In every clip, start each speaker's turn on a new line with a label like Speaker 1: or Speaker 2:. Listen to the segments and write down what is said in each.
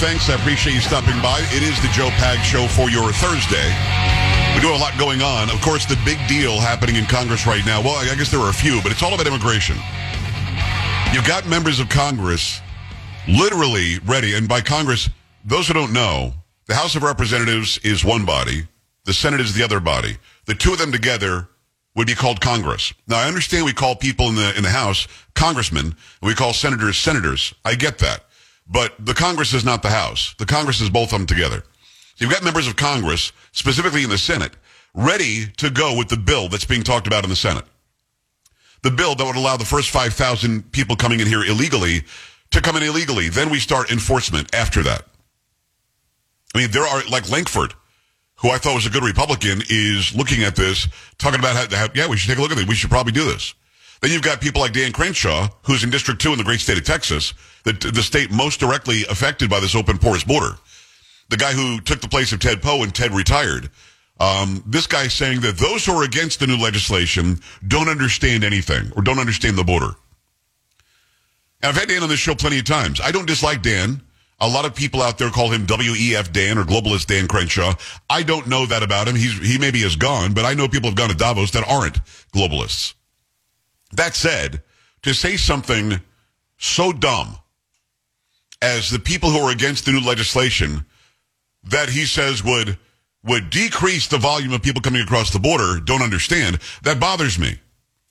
Speaker 1: thanks. I appreciate you stopping by. It is the Joe Pag Show for your Thursday. We do have a lot going on. Of course, the big deal happening in Congress right now, well, I guess there are a few, but it's all about immigration. You've got members of Congress literally ready, and by Congress, those who don't know, the House of Representatives is one body, the Senate is the other body. The two of them together would be called Congress. Now, I understand we call people in the in the House congressmen, and we call senators senators. I get that, but the Congress is not the House. The Congress is both of them together. So you've got members of Congress, specifically in the Senate, ready to go with the bill that's being talked about in the Senate. The bill that would allow the first 5,000 people coming in here illegally to come in illegally. Then we start enforcement after that. I mean, there are, like Lankford, who I thought was a good Republican, is looking at this, talking about how, how yeah, we should take a look at it. We should probably do this. Then you've got people like Dan Crenshaw, who's in District 2 in the great state of Texas, the, the state most directly affected by this open porous border. The guy who took the place of Ted Poe and Ted retired. Um, this guy saying that those who are against the new legislation don't understand anything or don't understand the border. And I've had Dan on this show plenty of times. I don't dislike Dan. A lot of people out there call him WEF Dan or globalist Dan Crenshaw. I don't know that about him. He's, he maybe is gone, but I know people have gone to Davos that aren't globalists. That said, to say something so dumb as the people who are against the new legislation that he says would would decrease the volume of people coming across the border don't understand, that bothers me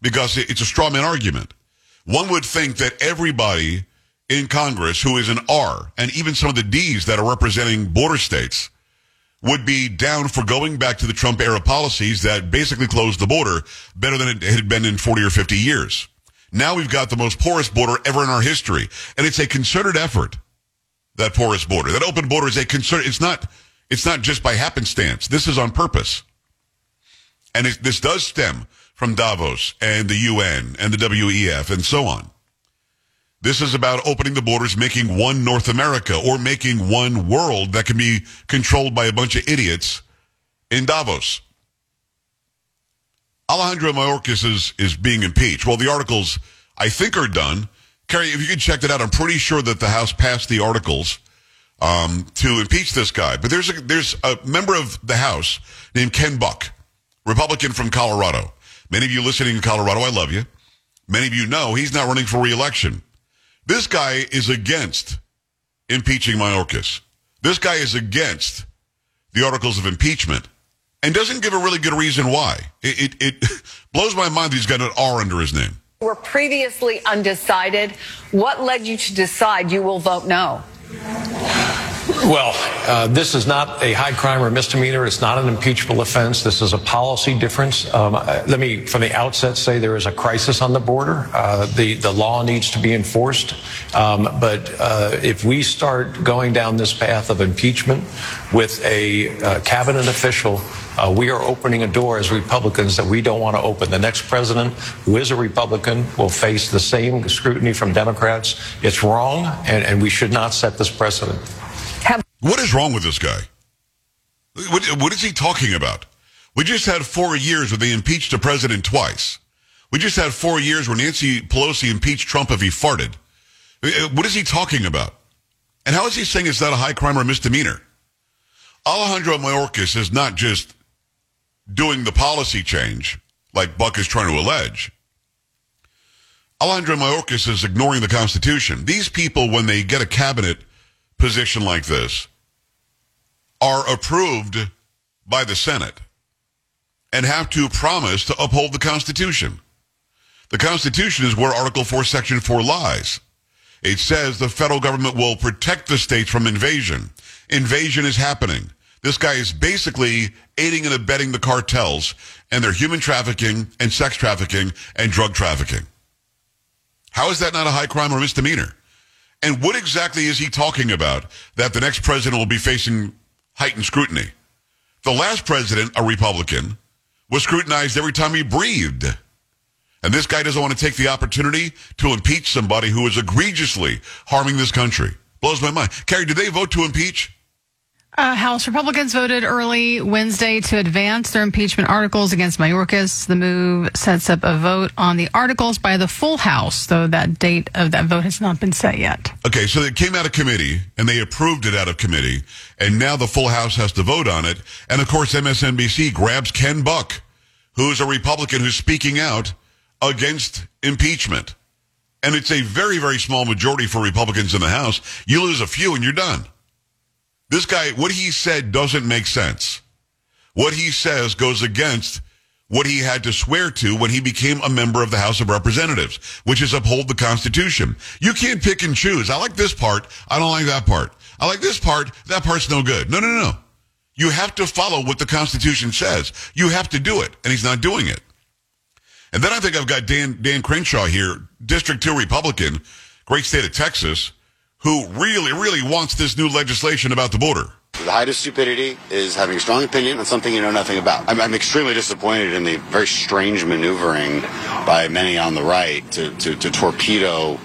Speaker 1: because it's a straw man argument. One would think that everybody in Congress who is an R and even some of the D's that are representing border states would be down for going back to the Trump era policies that basically closed the border better than it had been in 40 or 50 years. Now we've got the most porous border ever in our history. And it's a concerted effort, that porous border. That open border is a concern. It's not, it's not just by happenstance. This is on purpose. And it, this does stem from Davos and the UN and the WEF and so on. This is about opening the borders, making one North America or making one world that can be controlled by a bunch of idiots in Davos. Alejandro Mayorkas is, is being impeached. Well, the articles, I think, are done. Carrie, if you could check that out, I'm pretty sure that the House passed the articles um, to impeach this guy. But there's a, there's a member of the House named Ken Buck, Republican from Colorado. Many of you listening in Colorado, I love you. Many of you know he's not running for reelection. This guy is against impeaching Mayorkas. This guy is against the articles of impeachment and doesn't give a really good reason why. It, it, it blows my mind that he's got an R under his name.
Speaker 2: Were previously undecided. What led you to decide you will vote no?
Speaker 3: Well, uh, this is not a high crime or misdemeanor. It's not an impeachable offense. This is a policy difference. Um, uh, let me, from the outset, say there is a crisis on the border. Uh, the the law needs to be enforced. Um, but uh, if we start going down this path of impeachment with a uh, cabinet official uh, we are opening a door as Republicans that we don't want to open. The next president, who is a Republican, will face the same scrutiny from Democrats. It's wrong, and, and we should not set this precedent.
Speaker 1: What is wrong with this guy? What, what is he talking about? We just had four years where they impeached a president twice. We just had four years where Nancy Pelosi impeached Trump if he farted. Uh, uh, what is he talking about? And how is he saying it's not a high crime or misdemeanor? Alejandro Mayorkas is not just doing the policy change, like Buck is trying to allege. Alejandro Mayorkas is ignoring the Constitution. These people, when they get a cabinet position like this, are approved by the Senate and have to promise to uphold the Constitution. The Constitution is where Article 4, Section 4 lies. It says the federal government will protect the states from invasion. Invasion is happening. This guy is basically aiding and abetting the cartels and their human trafficking and sex trafficking and drug trafficking. How is that not a high crime or misdemeanor? And what exactly is he talking about that the next president will be facing heightened scrutiny? The last president, a Republican, was scrutinized every time he breathed. And this guy doesn't want to take the opportunity to impeach somebody who is egregiously harming this country. Blows my mind. Carrie, did they vote to impeach?
Speaker 4: Uh, House Republicans voted early Wednesday to advance their impeachment articles against Mayorkas. The move sets up a vote on the articles by the full House, though that date of that vote has not been set yet.
Speaker 1: Okay, so it came out of committee and they approved it out of committee, and now the full House has to vote on it. And of course, MSNBC grabs Ken Buck, who's a Republican who's speaking out against impeachment. And it's a very, very small majority for Republicans in the House. You lose a few and you're done. This guy, what he said doesn't make sense. What he says goes against what he had to swear to when he became a member of the House of Representatives, which is uphold the Constitution. You can't pick and choose. I like this part. I don't like that part. I like this part. That part's no good. No, no, no. You have to follow what the Constitution says. You have to do it. And he's not doing it. And then I think I've got Dan, Dan Crenshaw here, District 2 Republican, great state of Texas who really, really wants this new legislation about the border.
Speaker 5: The height of stupidity is having a strong opinion on something you know nothing about. I'm, I'm extremely disappointed in the very strange maneuvering by many on the right to, to, to torpedo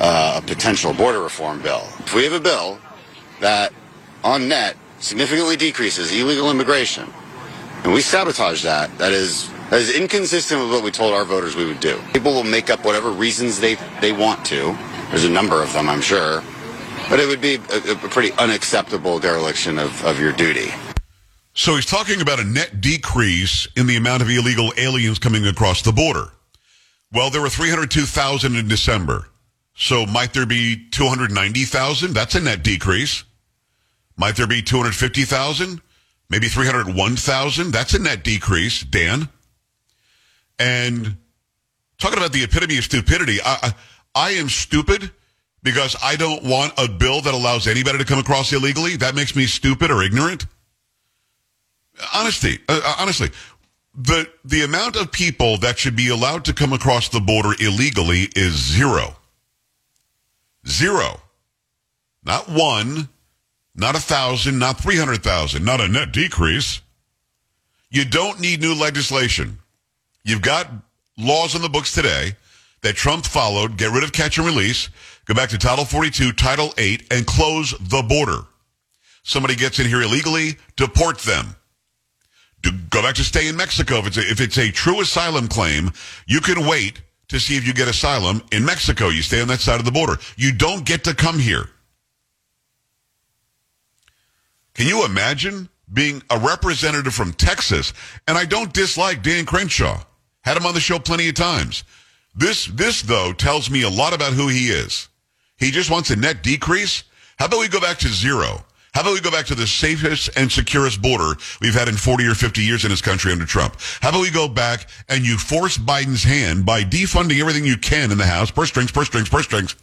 Speaker 5: uh, a potential border reform bill. If we have a bill that, on net, significantly decreases illegal immigration, and we sabotage that, that is that is inconsistent with what we told our voters we would do. People will make up whatever reasons they they want to. There's a number of them, I'm sure. But it would be a, a pretty unacceptable dereliction of, of your duty.
Speaker 1: So he's talking about a net decrease in the amount of illegal aliens coming across the border. Well, there were 302,000 in December. So might there be 290,000? That's a net decrease. Might there be 250,000? Maybe 301,000? That's a net decrease, Dan. And talking about the epitome of stupidity, I, I, I am stupid because I don't want a bill that allows anybody to come across illegally. That makes me stupid or ignorant. Honesty, uh, uh, honestly, the the amount of people that should be allowed to come across the border illegally is zero. Zero. Not one, not a thousand, not three hundred thousand, not a net decrease. You don't need new legislation. You've got laws in the books today that Trump followed, get rid of catch and release, go back to Title 42, Title 8, and close the border. Somebody gets in here illegally, deport them. Do, go back to stay in Mexico. If it's, a, if it's a true asylum claim, you can wait to see if you get asylum in Mexico. You stay on that side of the border. You don't get to come here. Can you imagine being a representative from Texas? And I don't dislike Dan Crenshaw. Had him on the show plenty of times. This, this though tells me a lot about who he is. He just wants a net decrease. How about we go back to zero? How about we go back to the safest and securest border we've had in 40 or 50 years in this country under Trump? How about we go back and you force Biden's hand by defunding everything you can in the House, purse strings, purse strings, purse strings,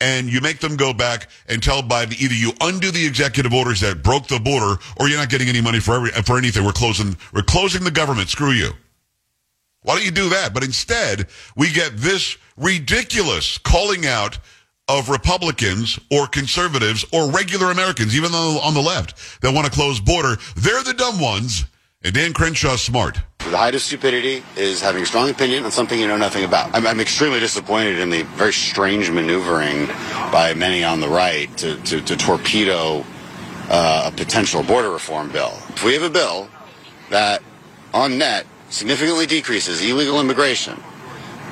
Speaker 1: and you make them go back and tell Biden either you undo the executive orders that broke the border or you're not getting any money for every, for anything. We're closing, we're closing the government. Screw you. Why don't you do that? But instead, we get this ridiculous calling out of Republicans or conservatives or regular Americans, even though on the left, that want to close border. They're the dumb ones. And Dan Crenshaw's smart.
Speaker 5: The height of stupidity is having a strong opinion on something you know nothing about. I'm, I'm extremely disappointed in the very strange maneuvering by many on the right to, to, to torpedo uh, a potential border reform bill. If we have a bill that, on net, significantly decreases illegal immigration,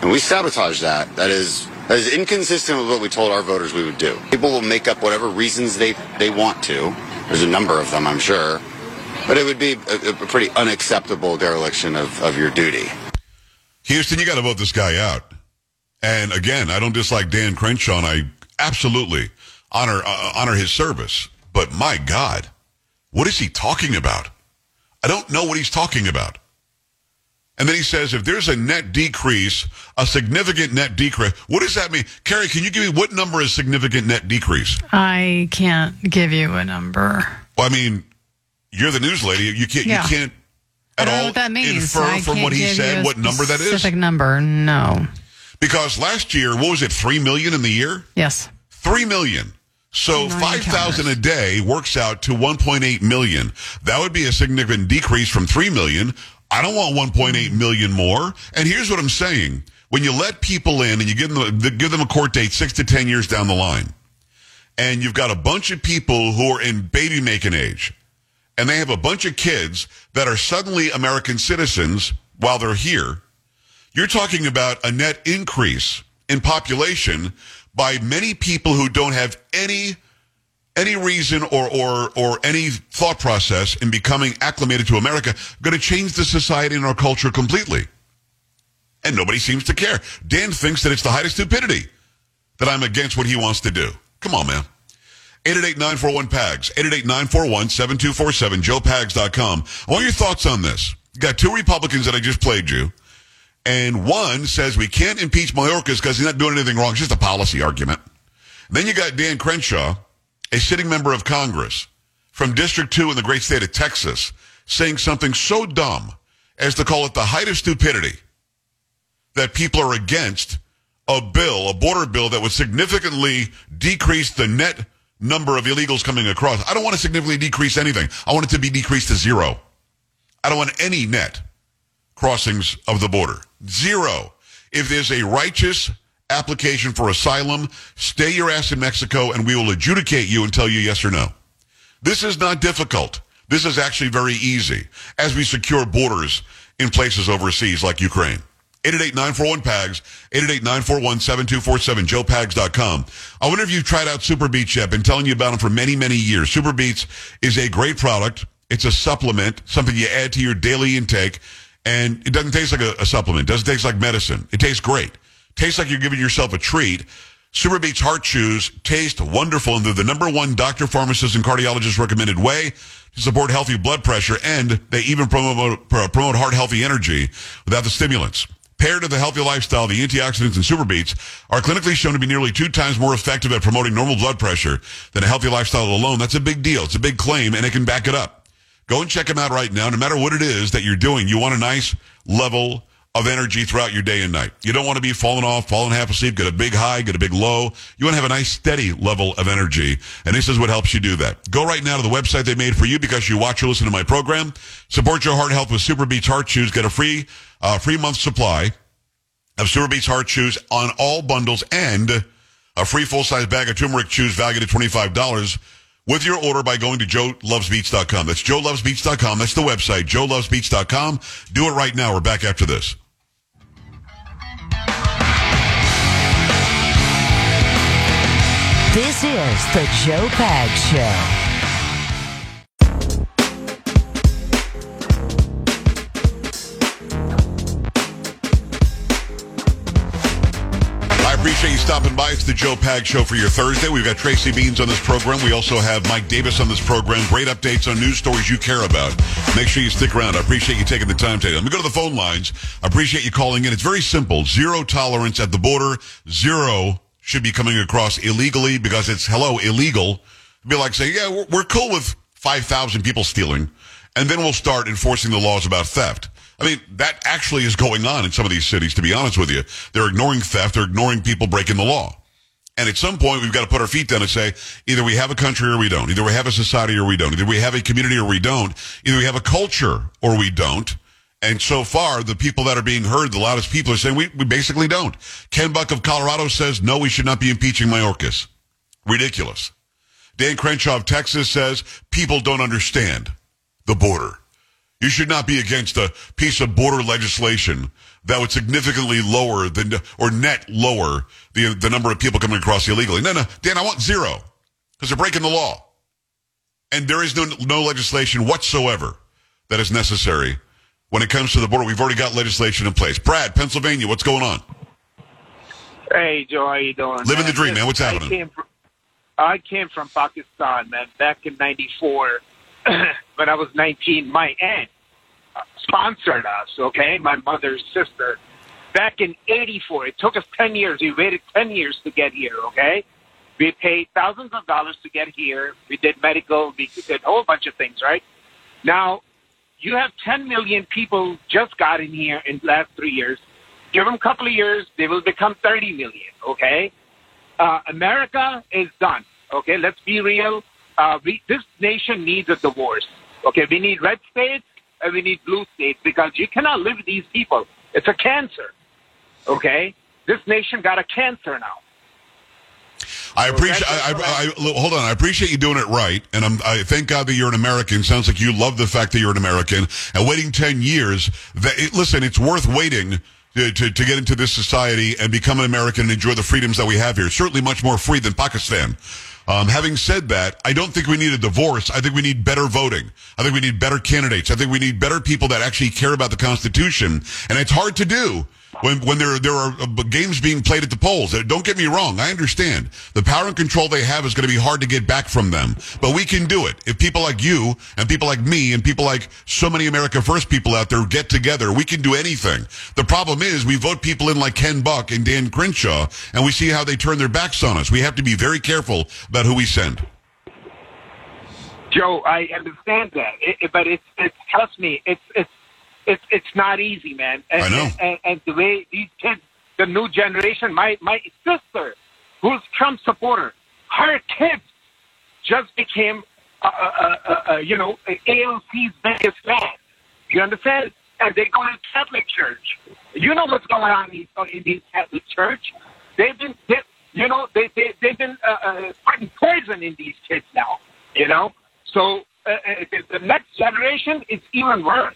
Speaker 5: and we sabotage that, that is that is inconsistent with what we told our voters we would do. People will make up whatever reasons they, they want to. There's a number of them, I'm sure. But it would be a, a pretty unacceptable dereliction of, of your duty.
Speaker 1: Houston, you got to vote this guy out. And again, I don't dislike Dan Crenshaw, and I absolutely honor uh, honor his service. But my God, what is he talking about? I don't know what he's talking about. And then he says, if there's a net decrease, a significant net decrease, what does that mean? Carrie, can you give me what number is significant net decrease?
Speaker 4: I can't give you a number.
Speaker 1: Well, I mean, you're the news lady. You can't,
Speaker 4: Yeah.
Speaker 1: you can't at all
Speaker 4: that means.
Speaker 1: infer
Speaker 4: I
Speaker 1: from what he said what number that is.
Speaker 4: Specific number, no.
Speaker 1: Because last year, what was it, three million in the year?
Speaker 4: Yes.
Speaker 1: Three million. So five thousand a day works out to one point eight million. That would be a significant decrease from three million. I don't want one point eight million more. And here's what I'm saying: when you let people in and you give them give them a court date six to ten years down the line, and you've got a bunch of people who are in baby making age, and they have a bunch of kids that are suddenly American citizens while they're here, you're talking about a net increase in population by many people who don't have any any reason or or or any thought process in becoming acclimated to America going to change the society and our culture completely. And nobody seems to care. Dan thinks that it's the height of stupidity that I'm against what he wants to do. Come on, man. 888-941-PAGS, 888-941-7247, joepags.com. I want your thoughts on this. You got two Republicans that I just played you, and one says we can't impeach Mayorkas because he's not doing anything wrong. It's just a policy argument. then you got Dan Crenshaw, a sitting member of Congress from District 2 in the great state of Texas, saying something so dumb as to call it the height of stupidity that people are against a bill, a border bill that would significantly decrease the net number of illegals coming across. I don't want to significantly decrease anything. I want it to be decreased to zero. I don't want any net crossings of the border. Zero. If there's a righteous application for asylum, stay your ass in Mexico and we will adjudicate you and tell you yes or no. This is not difficult. This is actually very easy as we secure borders in places overseas like Ukraine. 888-941-PAGS, 888-941-7247, joepags.com. I wonder if you've tried out Super Beets yet. Been telling you about them for many, many years. Super Beets is a great product. It's a supplement, something you add to your daily intake, and it doesn't taste like a, a supplement. It doesn't taste like medicine. It tastes great. Tastes like you're giving yourself a treat. Super Beets Heart Chews taste wonderful, and they're the number one doctor, pharmacist, and cardiologist recommended way to support healthy blood pressure, and they even promote, promote heart healthy energy without the stimulants. Paired to the healthy lifestyle, the antioxidants in Super Beets are clinically shown to be nearly two times more effective at promoting normal blood pressure than a healthy lifestyle alone. That's a big deal. It's a big claim, and it can back it up. Go and check them out right now. No matter what it is that you're doing, you want a nice level of energy throughout your day and night. You don't want to be falling off, falling half asleep, get a big high, get a big low. You want to have a nice steady level of energy. And this is what helps you do that. Go right now to the website they made for you because you watch or listen to my program. Support your heart health with Super Beets Heart Chews. Get a free, uh, free month supply of Super Beets Heart Chews on all bundles and a free full-size bag of turmeric chews valued at $25 with your order by going to joelovesbeets.com. That's joelovesbeets.com. That's the website, joelovesbeets.com. Do it right now. We're back after this.
Speaker 6: This is the Joe Pags Show.
Speaker 1: I appreciate you stopping by. It's the Joe Pag Show for your Thursday. We've got Tracy Beanz on this program. We also have Mike Davis on this program. Great updates on news stories you care about. Make sure you stick around. I appreciate you taking the time today. Let me go to the phone lines. I appreciate you calling in. It's very simple. Zero tolerance at the border. Zero should be coming across illegally because it's, hello, illegal. Be like saying, yeah, we're, we're cool with 5,000 people stealing. And then we'll start enforcing the laws about theft. I mean, that actually is going on in some of these cities, to be honest with you. They're ignoring theft. They're ignoring people breaking the law. And at some point, we've got to put our feet down and say, either we have a country or we don't. Either we have a society or we don't. Either we have a community or we don't. Either we have a culture or we don't. And so far, the people that are being heard, the loudest people are saying we, we basically don't. Ken Buck of Colorado says, no, we should not be impeaching Mayorkas. Ridiculous. Dan Crenshaw of Texas says, people don't understand the border. You should not be against a piece of border legislation that would significantly lower the, or net lower the, the number of people coming across illegally. No, no, Dan, I want zero because they're breaking the law. And there is no, no legislation whatsoever that is necessary when it comes to the border. We've already got legislation in place. Brad, Pennsylvania, what's going on?
Speaker 7: Hey, Joe, how you doing?
Speaker 1: Living
Speaker 7: man?
Speaker 1: the dream, man. What's
Speaker 7: I
Speaker 1: happening?
Speaker 7: Came from, I came from Pakistan, man, back in '94 when I was 19. My aunt sponsored us, okay? My mother's sister. Back in 84, it took us 10 years. We waited 10 years to get here, okay? We paid thousands of dollars to get here. We did medical, we did a whole bunch of things, right? Now, you have 10 million people just got in here in the last three years. Give them a couple of years, they will become 30 million, okay? Uh, America is done, okay? Let's be real. Uh, we, this nation needs a divorce, okay? We need red states and we need blue states because you cannot live with these people. It's a cancer, okay? This nation got a cancer now.
Speaker 1: I appreciate. I, I, I, hold on. I appreciate you doing it right, and I'm, I thank God that you're an American. Sounds like you love the fact that you're an American. And waiting ten years, that it, listen, it's worth waiting. To, to, to get into this society and become an American and enjoy the freedoms that we have here. Certainly much more free than Pakistan. Um, having said that, I don't think we need a divorce. I think we need better voting. I think we need better candidates. I think we need better people that actually care about the Constitution. And it's hard to do when when there there are uh, games being played at the polls. Uh, Don't get me wrong. I understand the power and control they have is going to be hard to get back from them, but we can do it if people like you and people like me and people like so many America First people out there get together. We can do anything. The problem is we vote people in like Ken Buck and Dan Crenshaw, and we see how they turn their backs on us. We have to be very careful about who we send.
Speaker 7: Joe, I understand that, it, it- but it's it's trust me, it's it's it's it's not easy, man. And,
Speaker 1: I know.
Speaker 7: And, and the way these kids, the new generation, my my sister, who's Trump supporter, her kids just became, uh, uh, uh, uh, you know, AOC's biggest fan. You understand? And they go to Catholic church. You know what's going on in these, in these Catholic church? They've been, they, you know, they, they they've been uh, uh, putting poison in these kids now. You know, so uh, uh, the the next generation is even worse.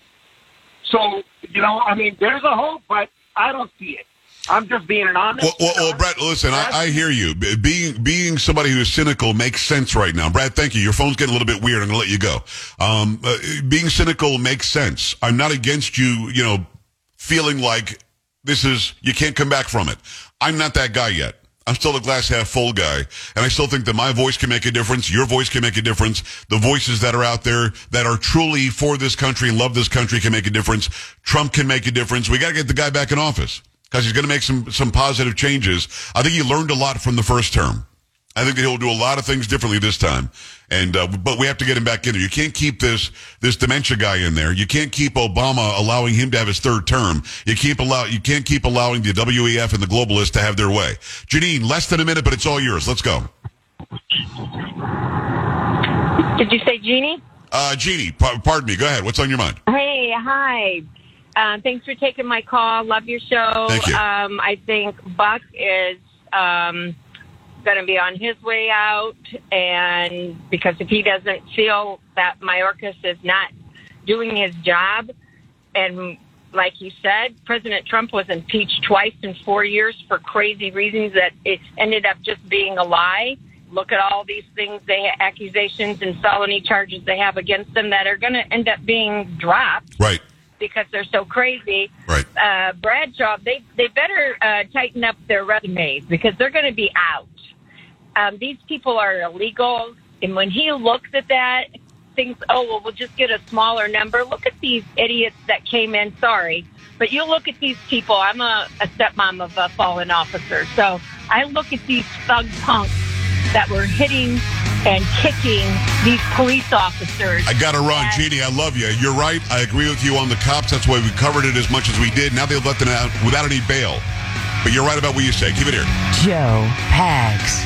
Speaker 7: So you know, I mean, there's a hope, but I don't see it. I'm just being an honest.
Speaker 1: Well, well, well Brett, listen, I, I hear you. Being being somebody who is cynical makes sense right now. Brad, thank you. Your phone's getting a little bit weird. I'm going to let you go. Um, uh, being cynical makes sense. I'm not against you, you know, feeling like this is, you can't come back from it. I'm not that guy yet. I'm still a glass half full guy. And I still think that my voice can make a difference. Your voice can make a difference. The voices that are out there that are truly for this country and love this country can make a difference. Trump can make a difference. We got to get the guy back in office because he's going to make some, some positive changes. I think he learned a lot from the first term. I think that he'll do a lot of things differently this time. And, uh, but we have to get him back in there. You can't keep this, this dementia guy in there. You can't keep Obama allowing him to have his third term. You keep allow, you can't keep allowing the WEF and the globalists to have their way. Janine, less than a minute, but it's all yours. Let's go.
Speaker 8: Did you say Jeannie?
Speaker 1: Uh, Jeannie, p- pardon me. Go ahead. What's on your mind?
Speaker 8: Hey, hi. Uh, thanks for taking my call. Love your show.
Speaker 1: Thank you.
Speaker 8: Um, I think Buck is um, going to be on his way out, and because if he doesn't feel that Mayorkas is not doing his job, and like you said, President Trump was impeached twice in four years for crazy reasons that it ended up just being a lie. Look at all these things, they accusations and felony charges they have against them that are going to end up being dropped
Speaker 1: Right.
Speaker 8: Because they're so crazy.
Speaker 1: Right.
Speaker 8: Uh, Bradshaw, they they better uh, tighten up their resumes because they're going to be out. Um, these people are illegal, and when he looks at that, thinks, "Oh well, we'll just get a smaller number." Look at these idiots that came in. Sorry, but you look at these people. I'm a, a stepmom of a fallen officer, so I look at these thug punks that were hitting and kicking these police officers.
Speaker 1: I got to run.
Speaker 8: And-
Speaker 1: Jeannie, I love you. You're right. I agree with you on the cops. That's why we covered it as much as we did. Now they've let them out without any bail. But you're right about what you say. Keep it here.
Speaker 6: Joe Pags.